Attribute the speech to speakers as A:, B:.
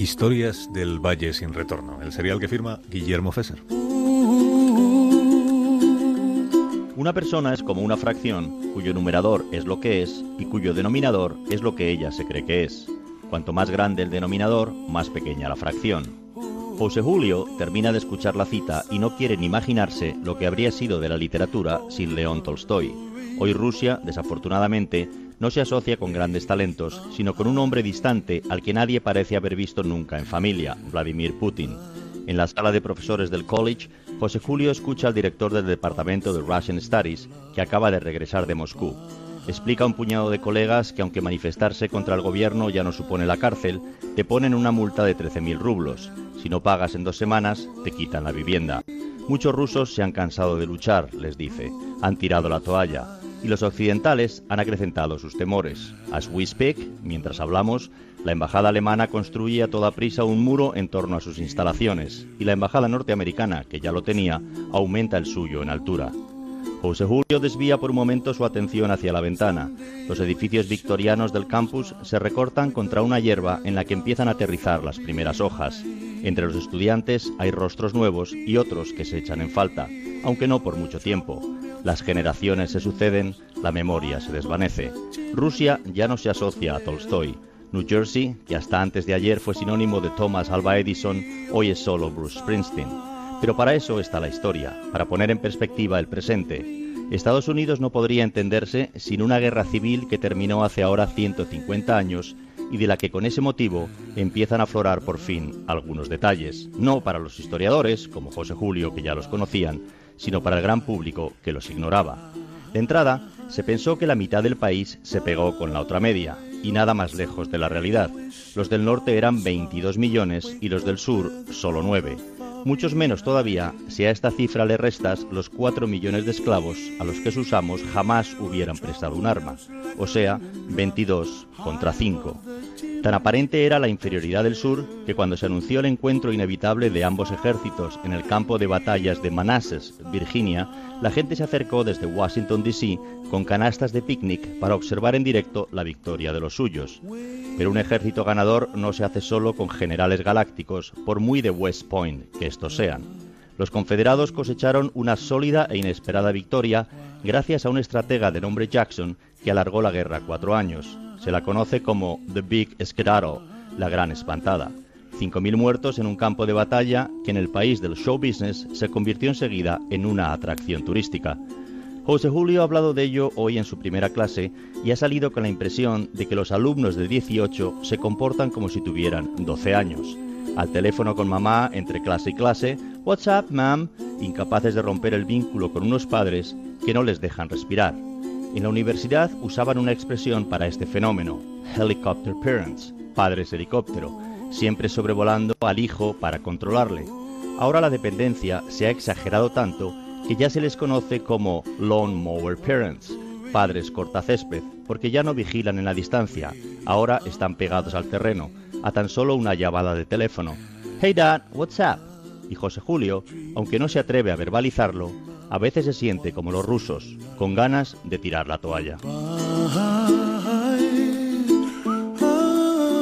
A: Historias del Valle sin Retorno, el serial que firma Guillermo Fesser.
B: Una persona es como una fracción cuyo numerador es lo que es y cuyo denominador es lo que ella se cree que es. Cuanto más grande el denominador, más pequeña la fracción. José Julio termina de escuchar la cita y no quiere ni imaginarse lo que habría sido de la literatura sin León Tolstoy. Hoy Rusia, desafortunadamente, no se asocia con grandes talentos, sino con un hombre distante al que nadie parece haber visto nunca en familia, Vladimir Putin. En la sala de profesores del college, José Julio escucha al director del departamento de Russian Studies, que acaba de regresar de Moscú. Explica a un puñado de colegas que aunque manifestarse contra el gobierno ya no supone la cárcel, te ponen una multa de 13.000 rublos. Si no pagas en dos semanas, te quitan la vivienda. Muchos rusos se han cansado de luchar, les dice. Han tirado la toalla y los occidentales han acrecentado sus temores. As we mientras hablamos, la embajada alemana construye a toda prisa un muro en torno a sus instalaciones y la embajada norteamericana, que ya lo tenía, aumenta el suyo en altura. José Julio desvía por un momento su atención hacia la ventana. Los edificios victorianos del campus se recortan contra una hierba en la que empiezan a aterrizar las primeras hojas. Entre los estudiantes hay rostros nuevos y otros que se echan en falta, aunque no por mucho tiempo. Las generaciones se suceden, la memoria se desvanece. Rusia ya no se asocia a Tolstoy. New Jersey, que hasta antes de ayer fue sinónimo de Thomas Alva Edison, hoy es solo Bruce Springsteen. Pero para eso está la historia, para poner en perspectiva el presente. Estados Unidos no podría entenderse sin una guerra civil que terminó hace ahora 150 años y de la que con ese motivo empiezan a aflorar por fin algunos detalles, no para los historiadores, como José Julio, que ya los conocían, sino para el gran público que los ignoraba. De entrada, se pensó que la mitad del país se pegó con la otra media, y nada más lejos de la realidad. Los del norte eran 22 millones y los del sur solo 9. Muchos menos todavía si a esta cifra le restas los 4 millones de esclavos a los que sus amos jamás hubieran prestado un arma, o sea, 22 contra 5. Tan aparente era la inferioridad del sur que cuando se anunció el encuentro inevitable de ambos ejércitos en el campo de batallas de Manassas, Virginia, la gente se acercó desde Washington, D.C. con canastas de picnic para observar en directo la victoria de los suyos. Pero un ejército ganador no se hace solo con generales galácticos, por muy de West Point que estos sean. Los confederados cosecharon una sólida e inesperada victoria gracias a un estratega de nombre Jackson que alargó la guerra cuatro años. Se la conoce como The Big Skedaddle, la gran espantada. 5.000 muertos en un campo de batalla que en el país del show business se convirtió enseguida en una atracción turística. José Julio ha hablado de ello hoy en su primera clase y ha salido con la impresión de que los alumnos de 18 se comportan como si tuvieran 12 años. Al teléfono con mamá entre clase y clase, What's up, ma'am? Incapaces de romper el vínculo con unos padres que no les dejan respirar. En la universidad usaban una expresión para este fenómeno, helicopter parents, padres helicóptero, siempre sobrevolando al hijo para controlarle. Ahora la dependencia se ha exagerado tanto que ya se les conoce como lawn mower parents, padres cortacésped, porque ya no vigilan en la distancia, ahora están pegados al terreno, a tan solo una llamada de teléfono. Hey dad, what's up? Y José Julio, aunque no se atreve a verbalizarlo, a veces se siente como los rusos, con ganas de tirar la toalla.